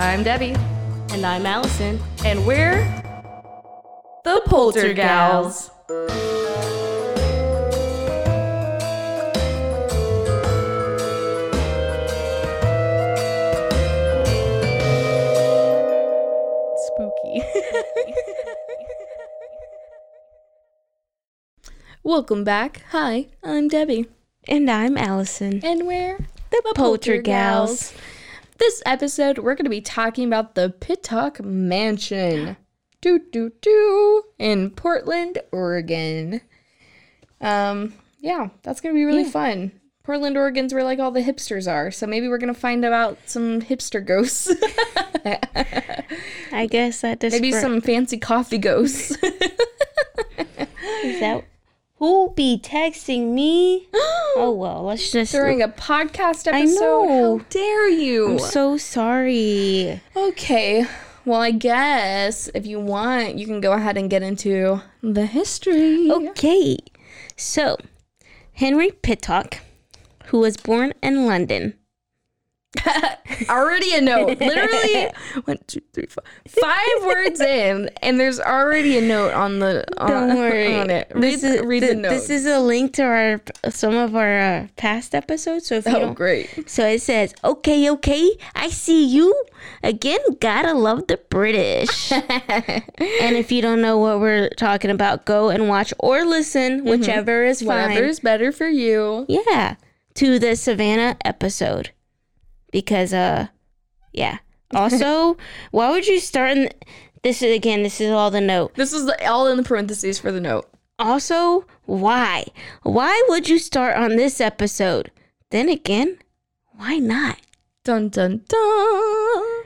I'm Debbie. And I'm Alison. And we're the Poltergals. Spooky. Welcome back. Hi, I'm Debbie. And I'm Alison. And we're the, the Poltergals. This episode, we're going to be talking about the Pittock Mansion. Do do do in Portland, Oregon. Um, yeah, that's going to be really yeah. fun. Portland, Oregon's where like all the hipsters are, so maybe we're going to find about some hipster ghosts. I guess that descri- maybe some fancy coffee ghosts. Is that who be texting me? oh well, let's just during a podcast episode. I know. How dare you? I'm so sorry. Okay. Well, I guess if you want, you can go ahead and get into the history. Okay. So, Henry Pittock, who was born in London already a note. Literally one, two, three, four, five words in, and there's already a note on the. On, Don't worry. On it. Read, this is, read the, the note. This is a link to our some of our uh, past episodes. So if you oh, don't, great. So it says, "Okay, okay, I see you again. Gotta love the British." and if you don't know what we're talking about, go and watch or listen, Mm-hmm. whichever is fine. Whatever is better for you. Yeah, to the Savannah episode because uh yeah. Also why would you start in this is again this is all the note. This is the, all in the parentheses for the note. Also why? Why would you start on this episode? Then again why not? Dun dun dun.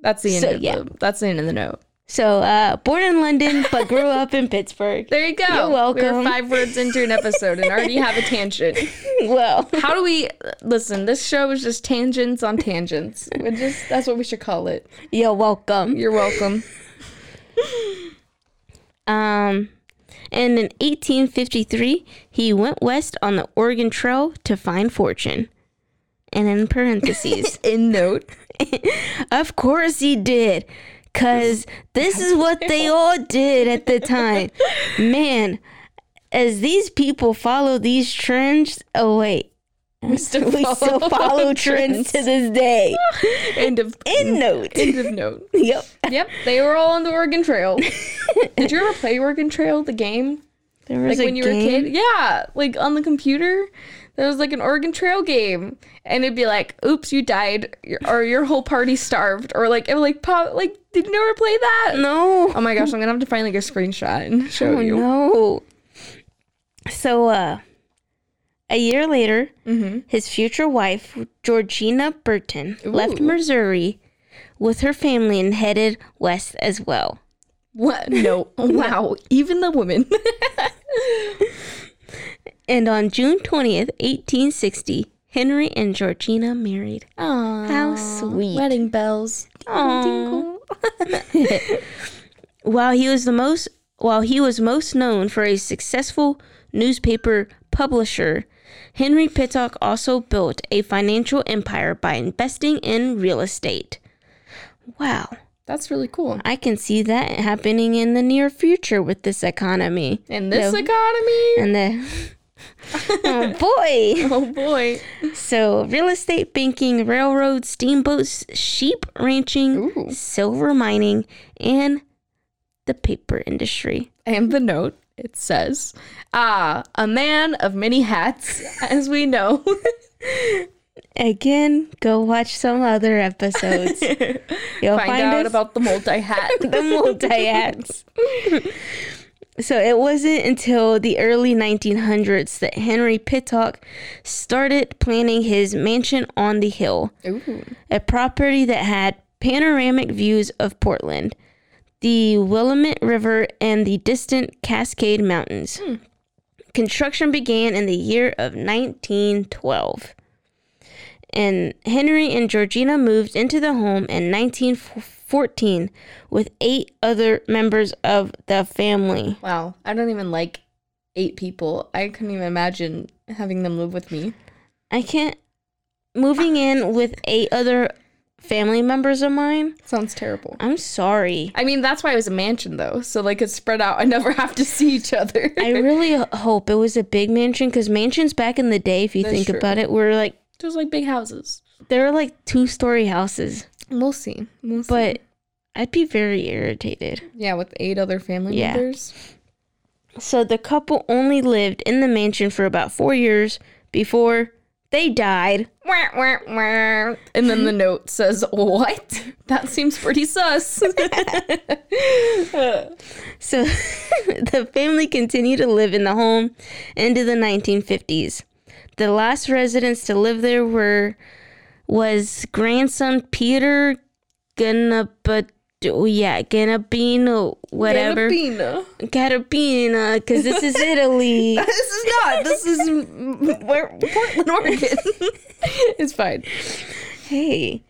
That's the end So, of yeah. the, that's the end of the note so uh born in london but grew up in pittsburgh. There you go. You're welcome. we're five words into an episode and already have a tangent. Well. How do we listen this show is just tangents on tangents. We just that's what we should call it. You're welcome. You're welcome. Um and in 1853 he went west on the oregon trail to find fortune. And in parentheses. In note. Of course he did because this is what they all did at the time. Man as these people follow these trends oh wait. We still we follow, still follow trends. to this day. End of end note. end of note. Yep. Yep they were all on the oregon trail. Did you ever play oregon trail the game? There was like a when you were a game? kid yeah like on the computer there was like an Oregon Trail game, and it'd be like, "Oops, you died," or "Your whole party starved," or like, it like pop. Like, did you never play that? no Oh my gosh, I'm gonna have to find like a screenshot and show oh, you. no so uh a year later Mm-hmm. his future wife georgina burton left missouri with her family and headed west as well What? No. wow. Even the women. And on June 20th, 1860, Henry and Georgina married. Aww. How sweet. Wedding bells. Aw. While he was the most while he was most known for a successful newspaper publisher, Henry Pittock also built a financial empire by investing in real estate. Wow. That's really cool. I can see that happening in the near future with this economy. In this No. economy, And the oh boy. Oh boy. So, real estate, banking, railroads, steamboats, sheep ranching, Ooh. silver mining, and the paper industry. And the note it says, "Ah, a man of many hats, as we know." Again, go watch some other episodes. You'll Find, find, out us about the multi hat. the multi hats. So it wasn't until the early 1900s that Henry Pittock started planning his mansion on the hill, Ooh. a property that had panoramic views of Portland, the Willamette River, and the distant Cascade Mountains. Hmm. Construction began in the year of 1912 and Henry and Georgina moved into the home in 1914 with eight other members of the family. Wow, I don't even like eight people. I couldn't even imagine having them live with me. I can't moving in with eight other family members of mine. Sounds terrible. I'm sorry. I mean, that's why it was a mansion, though, so like it's spread out. I never have to see each other. I really hope it was a big mansion because mansions back in the day, if you That's think true. about it, were like Just like big houses. they were like two story houses. We'll see. We'll see. But I'd be very irritated. yeah, with eight other family Yeah. members. So the couple only lived in the mansion for about four years before they died. And then the note says, What? That seems pretty sus. So the family continued to live in the home into the 1950s. The last residents to live there were was grandson Peter Ganabad oh yeah, Ganabino, whatever. Gabina. Carabina, because this is Italy. This is not. This is where Portland, Oregon. it's fine. hey,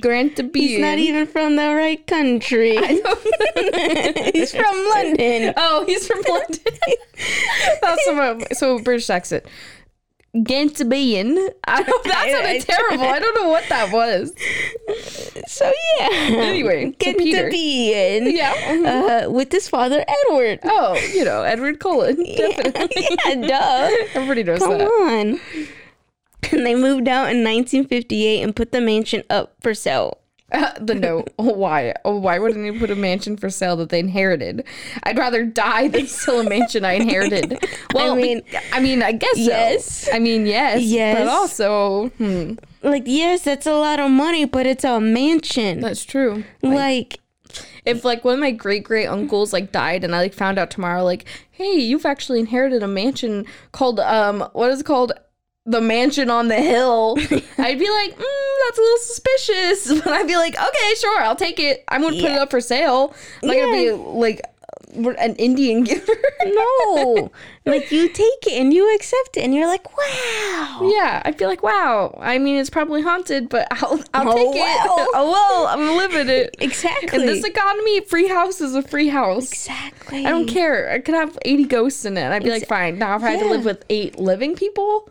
Grant to be. he's not even from the right country. he's from London. Oh, he's from London. That's some so British accent. Gantabian. I don't. That sounded terrible. I don't know what that was. So yeah. Anyway, so get Peter. to be in. Yeah. Uh, with his father Edward. Oh, you know Edward Cullen. Definitely. yeah, duh. Everybody knows Come that. on. And they moved out in 1958 and put the mansion up for sale. Uh, the note. Oh, why? Oh, why wouldn't you put a mansion for sale that they inherited? I'd rather die than sell a mansion I inherited. Well, I mean- I mean, I guess so. Yes. I mean, yes. Yes. But also, hmm, Like, yes, that's a lot of money, but it's a mansion. that's true. like, If like one of my great great uncles like died and I like found out tomorrow, like, hey, you've actually inherited a mansion called um, what is it called? The mansion on the hill. I'd be like, mm, that's a little suspicious. But I'd be like, okay, sure, I'll take it. I won't put it up for sale. I'm not gonna be like an Indian giver. no. like, you take it and you accept it, and you're like, wow. yeah, I'd be like, wow. I mean, it's probably haunted, but I'll I'll Oh, take it. well. oh well, I'm gonna in it. Exactly. In this economy, free house is a free house. exactly. I don't care. I could have 80 ghosts in it. I'd be like, fine. Now, if I had to live with eight living people,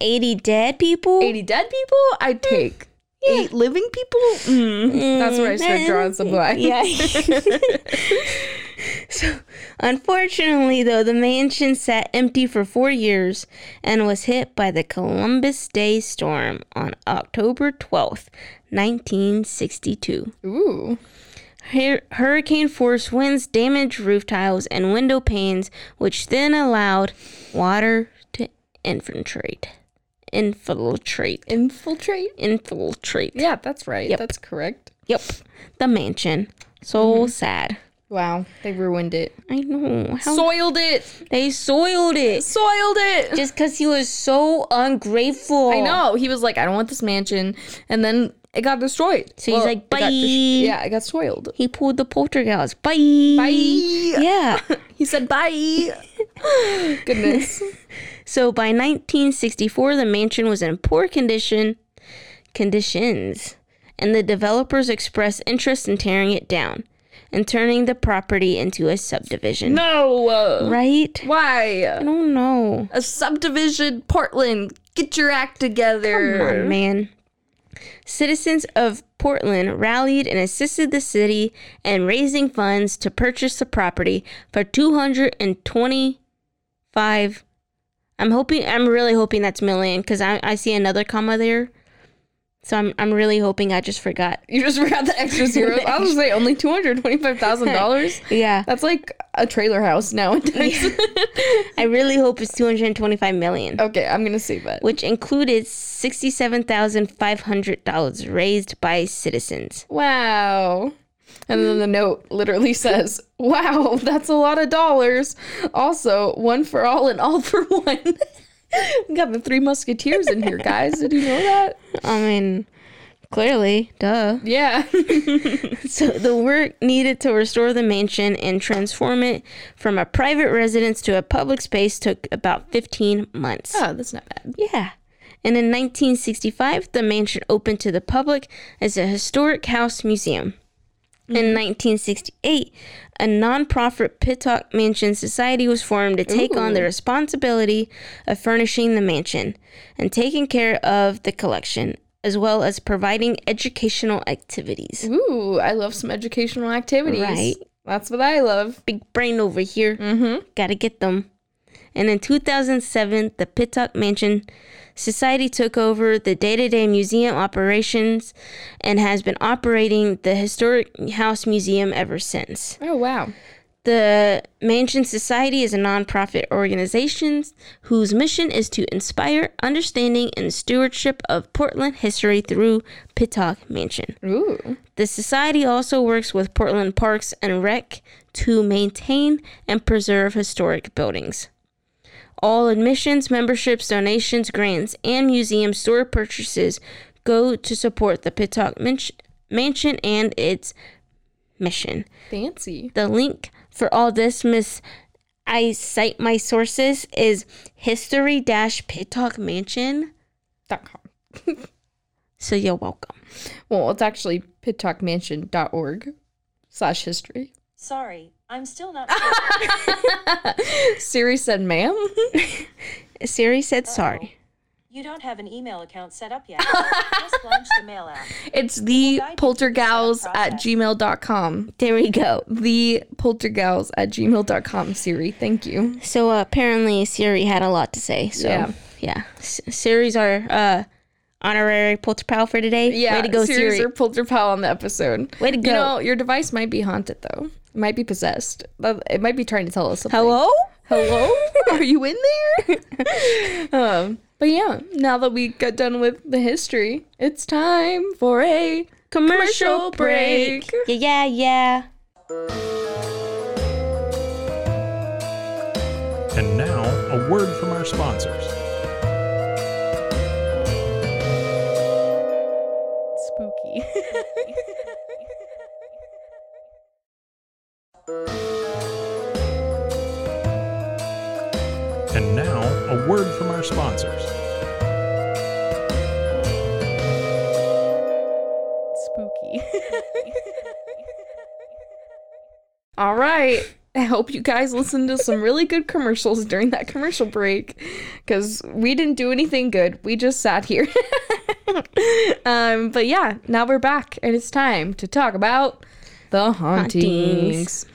80 dead people? 80 dead people, I'd take. Eight living people? Mm. That's where I start drawing some lines. Yeah. so, unfortunately, though, the mansion sat empty for four years and was hit by the Columbus Day storm on October 12th, 1962. Ooh. Hur- Hurricane force winds damaged roof tiles and window panes, which then allowed water infiltrate. Infiltrate. Infiltrate? Infiltrate. Yeah, that's right. Yep. That's correct. Yep. The mansion. So mm-hmm. sad. Wow. They ruined it. I know. How Soiled it. they soiled it. Soiled it. Just because he was so ungrateful. I know. He was like, I don't want this mansion. And then it got destroyed. So he's like, it "Bye." yeah, it got soiled. He pulled the poltergeist. Bye. Bye. Yeah. He said, bye. Goodness. so by 1964, the mansion was in poor condition conditions, and the developers expressed interest in tearing it down and turning the property into a subdivision. No. Right? Why? I don't know. A subdivision, Portland. Get your act together. Come on, man. Citizens of Portland rallied and assisted the city in raising funds to purchase the property for two hundred and twenty-five I'm hoping. I'm really hoping that's million because I I see another comma there. So I'm I'm really hoping I just forgot. You just forgot the extra zeros. I was gonna say only two hundred twenty-five thousand dollars. Yeah. That's like a trailer house nowadays. I really hope it's 225 million, okay, I'm gonna say that. which included $67,500 raised by citizens. Wow. And then the note literally says, Wow, that's a lot of dollars. Also, one for all and all for one. we got the three musketeers in here, guys. Did you know that? I mean, clearly, duh. Yeah. So the work needed to restore the mansion and transform it from a private residence to a public space took about 15 months. oh, that's not bad. Yeah. And in 1965, the mansion opened to the public as a historic house museum. In 1968, a nonprofit Pittock Mansion Society was formed to take on the responsibility of furnishing the mansion and taking care of the collection, as well as providing educational activities. Ooh, I love some educational activities. Right. That's what I love. Big brain over here. Mm-hmm. Gotta get them. And in 2007, the Pittock Mansion Society took over the day to day museum operations and has been operating the Historic House Museum ever since. Oh, wow. The Mansion Society is a nonprofit organization whose mission is to inspire understanding and stewardship of Portland history through Pittock Mansion. Ooh. The society also works with Portland Parks and Rec to maintain and preserve historic buildings. All admissions, memberships, donations, grants, and museum store purchases go to support the Pittock Mansion and its mission. Fancy. The link for all this, Miss, I cite my sources, is history-pittock mansion. Dot com. So you're welcome. Well, it's actually pittockmansion.org slash history. Sorry, I'm still not. Siri said, ma'am? Siri said sorry. you don't have an email account set up yet. Just launch the mail app. It's the guide you through the poltergals setup at process. gmail.com. There we go. The poltergals at gmail.com, Siri. Thank you. So uh, apparently Siri had a lot to say. So Yeah. yeah, S- Siri's our uh, honorary polter pal for today. Yeah, way to go, Siri's Siri. our polter pal on the episode. Way to go. You know, your device might be haunted, though. It might be possessed. It might be trying to tell us something. Hello. Hello? Are you in there? um, but yeah, now that we got done with the history, it's time for a Commercial Commercial break. break. Yeah, yeah, And now, a word from our sponsors. spooky. sponsors. spooky. All right. I hope you guys listened to some really good commercials during that commercial break because we didn't do anything good. We just sat here. um, but yeah, now we're back and it's time to talk about the hauntings.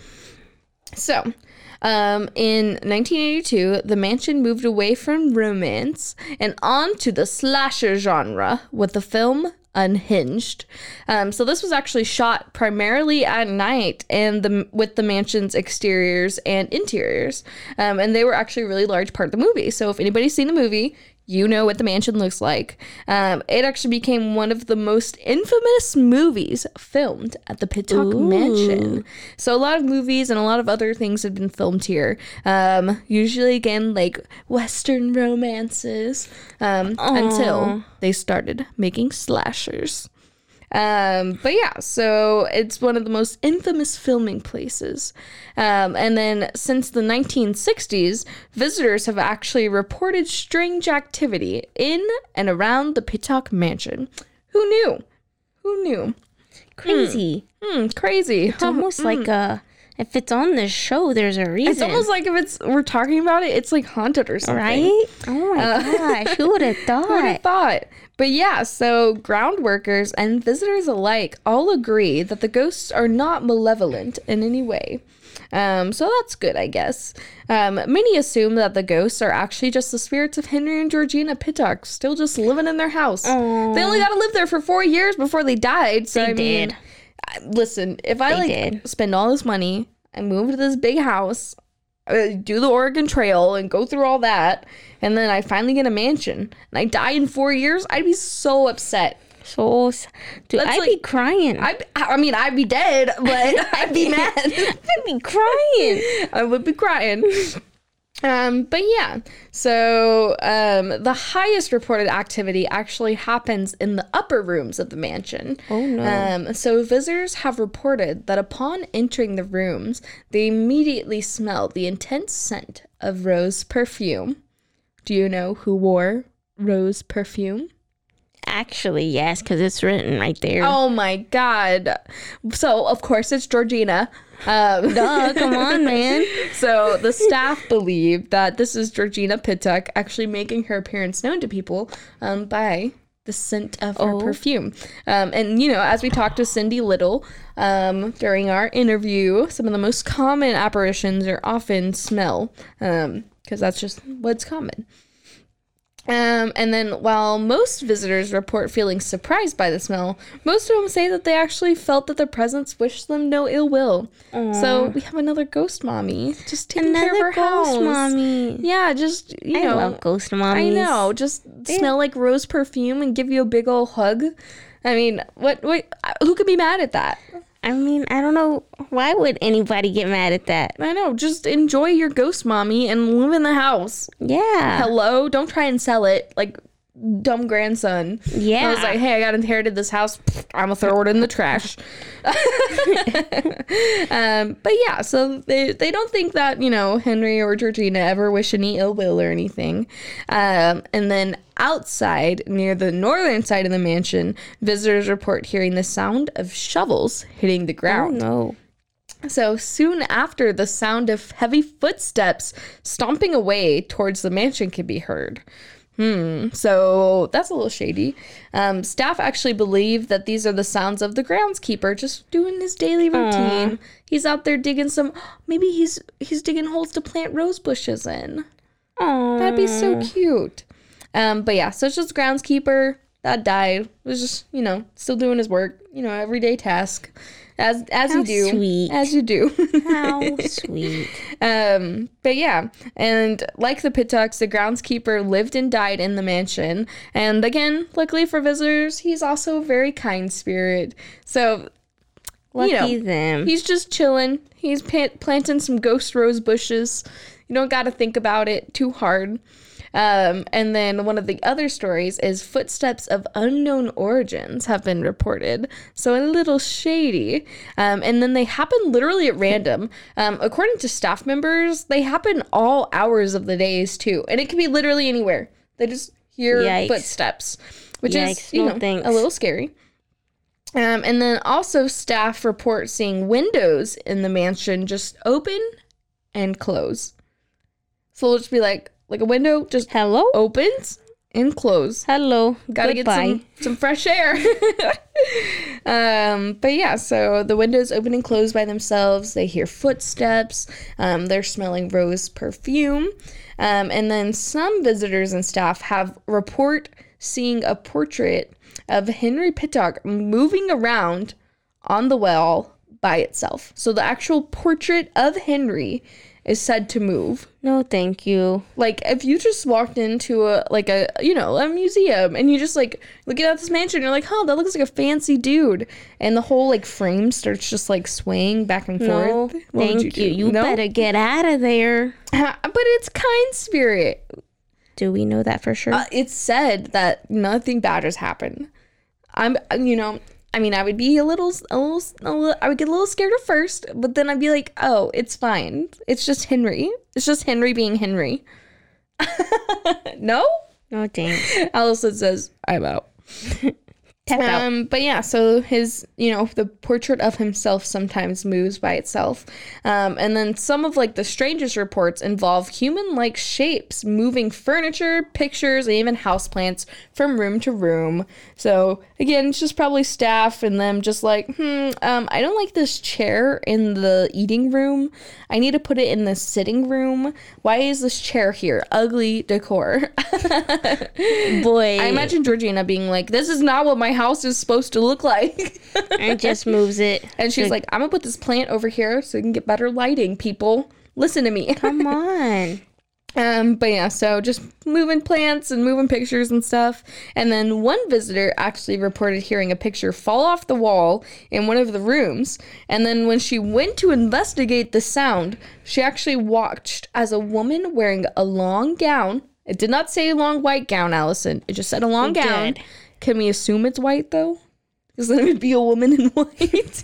So, um, in 1982, the mansion moved away from romance and on to the slasher genre with the film Unhinged. Um, so this was actually shot primarily at night and the with the mansion's exteriors and interiors, um, and they were actually a really large part of the movie. So if anybody's seen the movie, you know what the mansion looks like. Um, it actually became one of the most infamous movies filmed at the Pittock Mansion. So a lot of movies and a lot of other things have been filmed here. Um, usually, again, like Western romances, um, until they started making slashers. Um, but yeah, so it's one of the most infamous filming places. Um, and then since the 1960s, visitors have actually reported strange activity in and around the Pittock Mansion. Who knew? Who knew? crazy. Hmm, crazy. It's almost like uh, if it's on the show, there's a reason. It's almost like if it's we're talking about it, it's like haunted or something. right. Oh my gosh, who would have thought? Who would have thought? But yeah, so ground workers and visitors alike all agree that the ghosts are not malevolent in any way. Um, so that's good, I guess. Um, many assume that the ghosts are actually just the spirits of Henry and Georgina Pittock, still just living in their house. They only got to live there for four years before they died. So They I mean, did. I- listen, if I They like did. spend all this money and move to this big house, uh, do the Oregon Trail and go through all that, and then I finally get a mansion and I die in four years, I'd be so upset. So, dude, That's I'd like- be crying. I, I mean, I'd be dead, but I'd be mad. I'd be crying. I would be crying. Um, but yeah, so um, the highest reported activity actually happens in the upper rooms of the mansion. Oh, no. Um, so visitors have reported that upon entering the rooms, they immediately smell the intense scent of rose perfume. Do you know who wore rose perfume? Actually, yes, because it's written right there. Oh my god! So of course it's Georgina. Um, Duh, come on, man. So the staff believe that this is Georgina Pittock actually making her appearance known to people um, by the scent of her Oh. perfume. Um, and you know, as we talked to Cindy Little um, during our interview, some of the most common apparitions are often smell, because that's just what's common. Um, and then while most visitors report feeling surprised by the smell, most of them say that they actually felt that their presence wished them no ill will. So we have another ghost mommy just taking care of Another her ghost house. mommy. Yeah, just you I know, love ghost mommies. I know, just smell like rose perfume and give you a big old hug. I mean, what? What? Who could be mad at that? I mean, I don't know. Why would anybody get mad at that? I know. Just enjoy your ghost mommy and live in the house. Yeah. Hello, don't try and sell it like dumb grandson. Yeah. I was like, hey, I got inherited this house. I'm gonna throw it in the trash. um, but yeah, so they they don't think that you know Henry or Georgina ever wish any ill will or anything. Um, and then outside near the northern side of the mansion, visitors report hearing the sound of shovels hitting the ground. oh, ground. no. So soon after, the sound of heavy footsteps stomping away towards the mansion can be heard. Hmm. So that's a little shady. Um, staff actually believe that these are the sounds of the groundskeeper just doing his daily routine. He's out there digging some. Maybe he's he's digging holes to plant rose bushes in. Oh, That'd be so cute. Um, but yeah, so it's just groundskeeper that died. Was just you know still doing his work. You know, everyday task, as as How you do, sweet. as you do. how sweet. Um, but yeah, and like the Pittocks, the groundskeeper lived and died in the mansion. And again, luckily for visitors, he's also a very kind spirit. So Lucky you know, them. he's just chilling. He's pa- planting some ghost rose bushes. You don't got to think about it too hard. Um, and then one of the other stories is footsteps of unknown origins have been reported. So a little shady. Um, and then they happen literally at random. Um, according to staff members, they happen all hours of the days too. And it can be literally anywhere. They just hear Yikes. footsteps, which is, you no know, thanks. a little scary. Um, and then also staff report seeing windows in the mansion just open and close. So it'll just be like like a window just Hello? opens and close. Hello. Gotta Goodbye. get some some fresh air. um, but yeah, so the windows open and close by themselves. They hear footsteps. Um, they're smelling rose perfume. Um, and then some visitors and staff have report seeing a portrait of Henry Pittock moving around on the wall by itself. So the actual portrait of Henry is said to move. No, thank you. Like if you just walked into a like a you know a museum and you just like looking at this mansion, you're like, huh, that looks like a fancy dude, and the whole like frame starts just like swaying back and No, forth. What thank you. do? You, No? better get out of there. but it's kind spirit. Do we know that for sure? Uh, it's said that nothing bad has happened. I'm you know. I mean, I would be a little, a little, a little, I would get a little scared at first, but then I'd be like, "Oh, it's fine. It's just Henry. It's just Henry being Henry." no, oh, no, thanks. Alison says, I'm out. Tap out. Um, but yeah, so his, you know, the portrait of himself sometimes moves by itself. Um, and then some of like the strangest reports involve human like shapes moving furniture, pictures, and even houseplants from room to room. So again, it's just probably staff and them just like, hmm, um, I don't like this chair in the eating room. I need to put it in the sitting room. Why is this chair here? Ugly decor. Boy, I imagine Georgina being like, "This is not what my house is supposed to look like," and just moves it. and she's like, "I'm gonna put this plant over here so we can get better lighting." People, listen to me. "Come on." Um, but yeah, so just moving plants and moving pictures and stuff. And then one visitor actually reported hearing a picture fall off the wall in one of the rooms. And then when she went to investigate the sound, she actually watched as a woman wearing a long gown. It did not say long white gown, Alison. It just said a long It gown. did. Can we assume it's white though? Because then it would be a woman in white.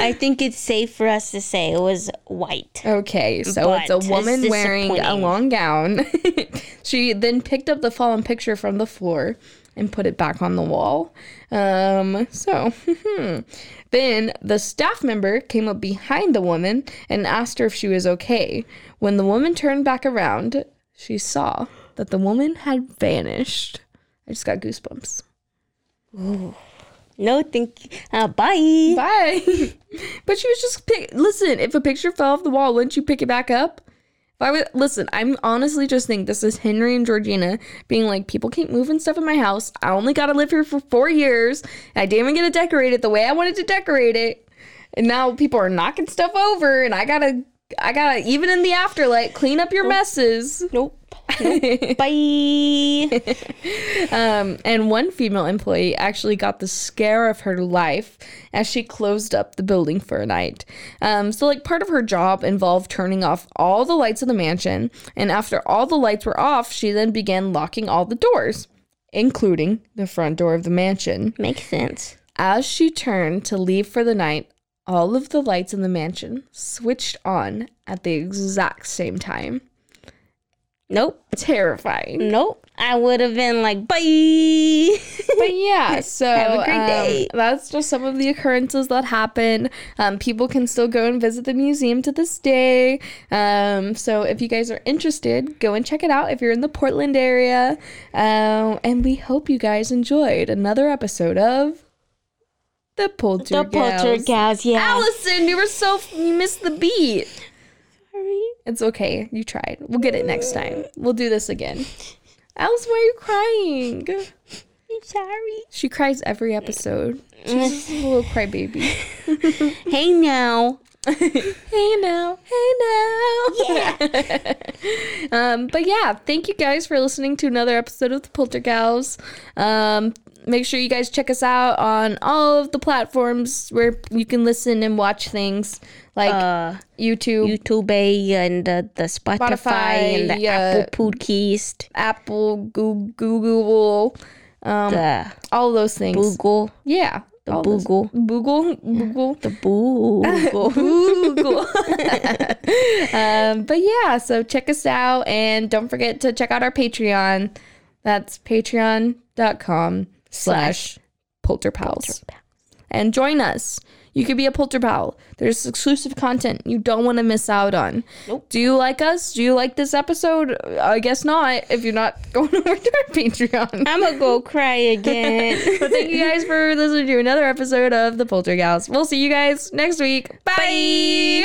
I think it's safe for us to say it was white. Okay, so But it's a woman it's wearing a disappointing. long gown. she then picked up the fallen picture from the floor and put it back on the wall. Um, so then the staff member came up behind the woman and asked her if she was okay. When the woman turned back around, she saw that the woman had vanished. I just got goosebumps. No, think. Uh, bye. Bye. but she was just pick. Listen, if a picture fell off the wall, wouldn't you pick it back up? If I would listen, I'm honestly just think this is Henry and Georgina being like, people keep moving stuff in my house. I only got to live here for four years. I didn't even get to decorate it the way I wanted to decorate it, and now people are knocking stuff over, and I gotta, I gotta, even in the afterlife, clean up your messes. Nope. Bye. Um, and one female employee actually got the scare of her life as she closed up the building for a night. Um, so, like, part of her job involved turning off all the lights of the mansion. And after all the lights were off, she then began locking all the doors, including the front door of the mansion. Makes sense. As she turned to leave for the night, all of the lights in the mansion switched on at the exact same time. Nope. Terrifying. Nope. I would have been like, bye. but yeah, so Have a great um, day. that's just some of the occurrences that happen. Um, people can still go and visit the museum to this day. Um, so if you guys are interested, go and check it out if you're in the Portland area. Um, and we hope you guys enjoyed another episode of the Polter the Polter Gals, yeah. Alison, you were so you missed the beat. It's okay. You tried. We'll get it next time. We'll do this again. Alison, why are you crying? I'm sorry. She cries every episode. She's a little crybaby. Hey now. hey now, hey now. Yeah. um, but yeah, thank you guys for listening to another episode of the Poltergals. Um, make sure you guys check us out on all of the platforms where you can listen and watch things like Uh, YouTube, YouTube and uh, the Spotify, Spotify, and the yeah. Apple Podcast, Apple, Google, Google, um, all those things. Google, Yeah. the Google, Google, Google. the Google. Google. um, but yeah, so check us out and don't forget to check out our Patreon. That's patreon.com slash polterpals. And join us. You could be a polterpal. There's exclusive content you don't want to miss out on. Nope. Do you like us? Do you like this episode? I guess not if you're not going over to our Patreon. I'm gonna go cry again. but thank you guys for listening to another episode of the Poltergals. We'll see you guys next week. Bye.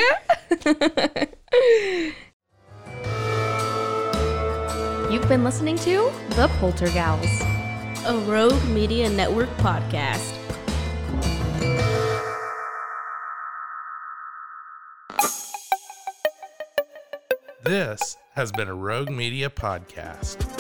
You've been listening to the Poltergals. A Rogue Media Network podcast. This has been a Rogue Media podcast.